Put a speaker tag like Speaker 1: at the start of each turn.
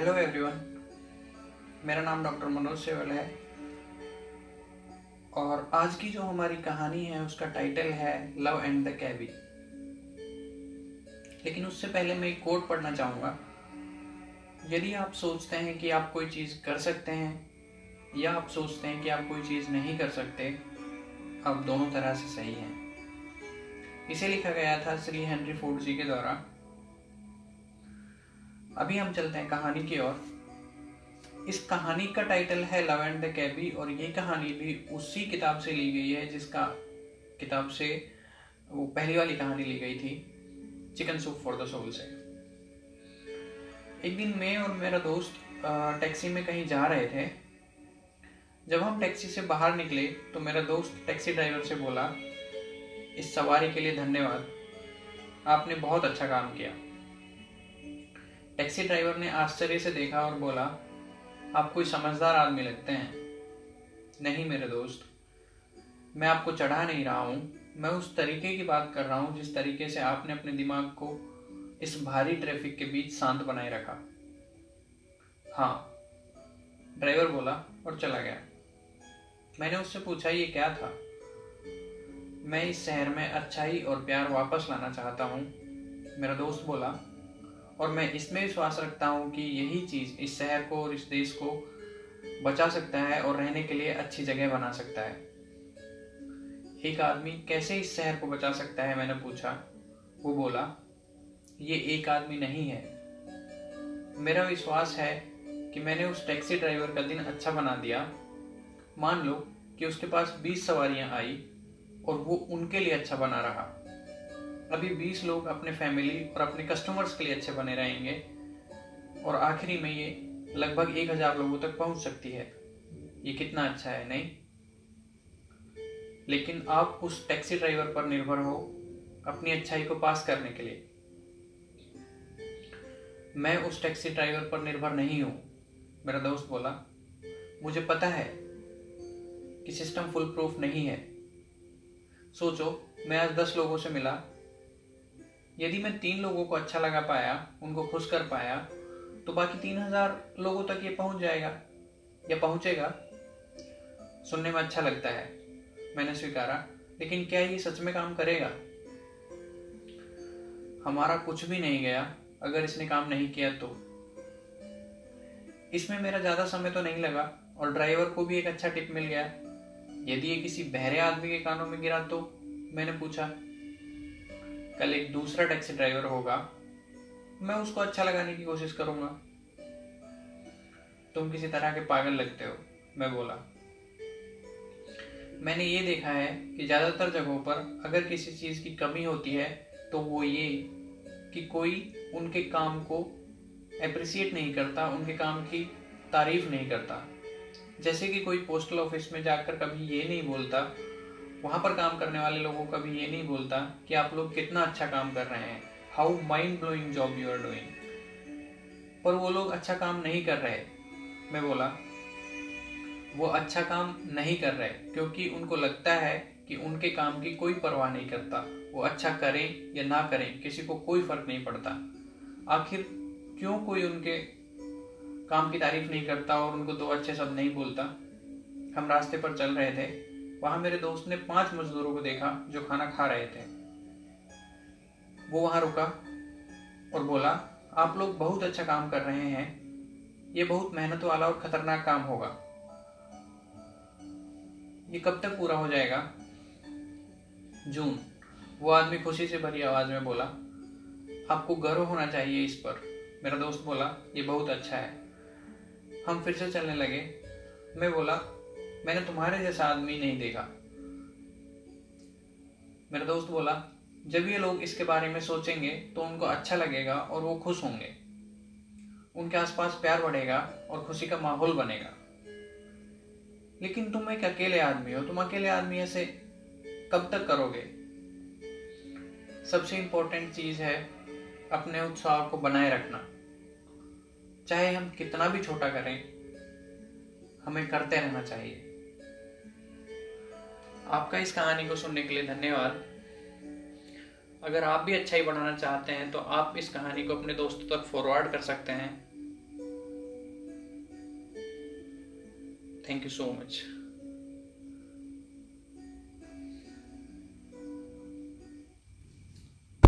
Speaker 1: Hello everyone मेरा नाम doctor Manoj सेवल है। और आज की जो हमारी कहानी है, उसका टाइटल है लव एंड द कैबी लेकिन उससे पहले मैं एक कोट पढ़ना चाहूँगा। यदि आप सोचते हैं कि आप कोई चीज़ कर सकते हैं, या आप सोचते हैं कि आप कोई चीज़ नहीं कर सकते, आप दोनों तरह से सही हैं। इसे लिखा गया था श्री हेनरी फोर्ड जी के द्वारा। अभी हम चलते हैं कहानी की ओर। इस कहानी का टाइटल है लव एंड द कैबी, और ये कहानी भी उसी किताब से ली गई है, जिसका किताब से वो पहली वाली कहानी ली गई थी, chicken soup for the soul से। एक दिन मैं और मेरा दोस्त टैक्सी में कहीं जा रहे थे। जब हम टैक्सी से बाहर निकले तो मेरा दोस्त टैक्सी ड्राइवर से बोला, इस सवारी के लिए धन्यवाद। आपने बहुत अच्छा काम किया। टैक्सी ड्राइवर ने आश्चर्य से देखा और बोला, आप कोई समझदार आदमी लगते हैं। नहीं मेरे दोस्त, मैं आपको चढ़ा नहीं रहा हूँ। मैं उस तरीके की बात कर रहा हूँ जिस तरीके से आपने अपने दिमाग को इस भारी ट्रैफ़िक के बीच शांत बनाए रखा। हाँ ड्राइवर बोला और चला गया। मैंने उससे पूछा, ये क्या था? मैं इस शहर में अच्छाई और प्यार वापस लाना चाहता हूँ। मेरा दोस्त बोला और मैं इसमें विश्वास रखता हूँ कि यही चीज़ इस शहर को और इस देश को बचा सकता है और रहने के लिए अच्छी जगह बना सकता है। एक आदमी कैसे इस शहर को बचा सकता है, मैंने पूछा। वो बोला, ये एक आदमी नहीं है। मेरा विश्वास है कि मैंने उस टैक्सी ड्राइवर का दिन अच्छा बना दिया। मान लो कि उसके पास 20 सवारियाँ आई और वो उनके लिए अच्छा बना रहा। अभी 20 लोग अपने फैमिली और अपने कस्टमर्स के लिए अच्छे बने रहेंगे। और आखिरी में ये लगभग एक हज़ार लोगों तक पहुँच सकती है। ये कितना अच्छा है, नहीं? लेकिन आप उस टैक्सी ड्राइवर पर निर्भर हो अपनी अच्छाई को पास करने के लिए। मैं उस टैक्सी ड्राइवर पर निर्भर नहीं हूँ, मेरा दोस्त बोला। मुझे पता है कि सिस्टम फुल प्रूफ नहीं है। सोचो, मैं आज दस लोगों से मिला यदि मैं तीन लोगों को अच्छा लगा पाया, उनको खुश कर पाया तो बाकी तीन हज़ार लोगों तक ये पहुँच जाएगा। या पहुंचेगा। सुनने में अच्छा लगता है। मैंने स्वीकारा। लेकिन क्या ये सच में काम करेगा? हमारा कुछ भी नहीं गया। अगर इसने काम नहीं किया तो। इसमें मेरा ज़्यादा समय तो नहीं लगा और ड्राइवर को भी एक अच्छा टिप मिल गया। यदि ये किसी बहरे आदमी के कानों में गिरा तो मैंने पूछा कल एक दूसरा टैक्सी ड्राइवर होगा, मैं उसको अच्छा लगाने की कोशिश करूँगा। तुम किसी तरह के पागल लगते हो, मैं बोला। मैंने ये देखा है कि ज़्यादातर जगहों पर अगर किसी चीज़ की कमी होती है तो वो ये कि कोई उनके काम को अप्रिसिएट नहीं करता, उनके काम की तारीफ़ नहीं करता। जैसे कि कोई पोस्टल ऑफ़िस में जाकर कभी ये नहीं बोलता वहाँ पर काम करने वाले लोगों का भी ये नहीं बोलता कि आप लोग कितना अच्छा काम कर रहे हैं how mind blowing job you are doing पर वो लोग अच्छा काम नहीं कर रहे, मैं बोला, वो अच्छा काम नहीं कर रहे, क्योंकि उनको लगता है कि उनके काम की कोई परवाह नहीं करता। वो अच्छा करें या ना करें, किसी को कोई फ़र्क नहीं पड़ता। आखिर क्यों कोई उनके काम की तारीफ़ नहीं करता और उनको दो अच्छे शब्द नहीं बोलता? हम रास्ते पर चल रहे थे वहाँ मेरे दोस्त ने पाँच मजदूरों को देखा जो खाना खा रहे थे। वो वहाँ रुका और बोला, आप लोग बहुत अच्छा काम कर रहे हैं। ये बहुत मेहनत वाला और खतरनाक काम होगा। ये कब तक पूरा हो जाएगा? जून। वो आदमी खुशी से भरी आवाज़ में बोला, आपको गर्व होना चाहिए इस पर। मेरा दोस्त बोला, ये बहुत अच्छा है। हम फिर से चलने लगे। मैं बोला मैंने तुम्हारे जैसा आदमी नहीं देखा। मेरा दोस्त बोला, जब ये लोग इसके बारे में सोचेंगे तो उनको अच्छा लगेगा और वो खुश होंगे। उनके आसपास प्यार बढ़ेगा और खुशी का माहौल बनेगा। लेकिन तुम एक अकेले आदमी हो, तुम अकेले आदमी ऐसे कब तक करोगे? सबसे इंपॉर्टेंट चीज़ है अपने उत्साह को बनाए रखना। चाहे हम कितना भी छोटा करें, हमें करते रहना चाहिए। आपका इस कहानी को सुनने के लिए धन्यवाद। अगर आप भी अच्छाई बढ़ाना चाहते हैं तो आप इस कहानी को अपने दोस्तों तक फॉरवर्ड कर सकते हैं। Thank you so much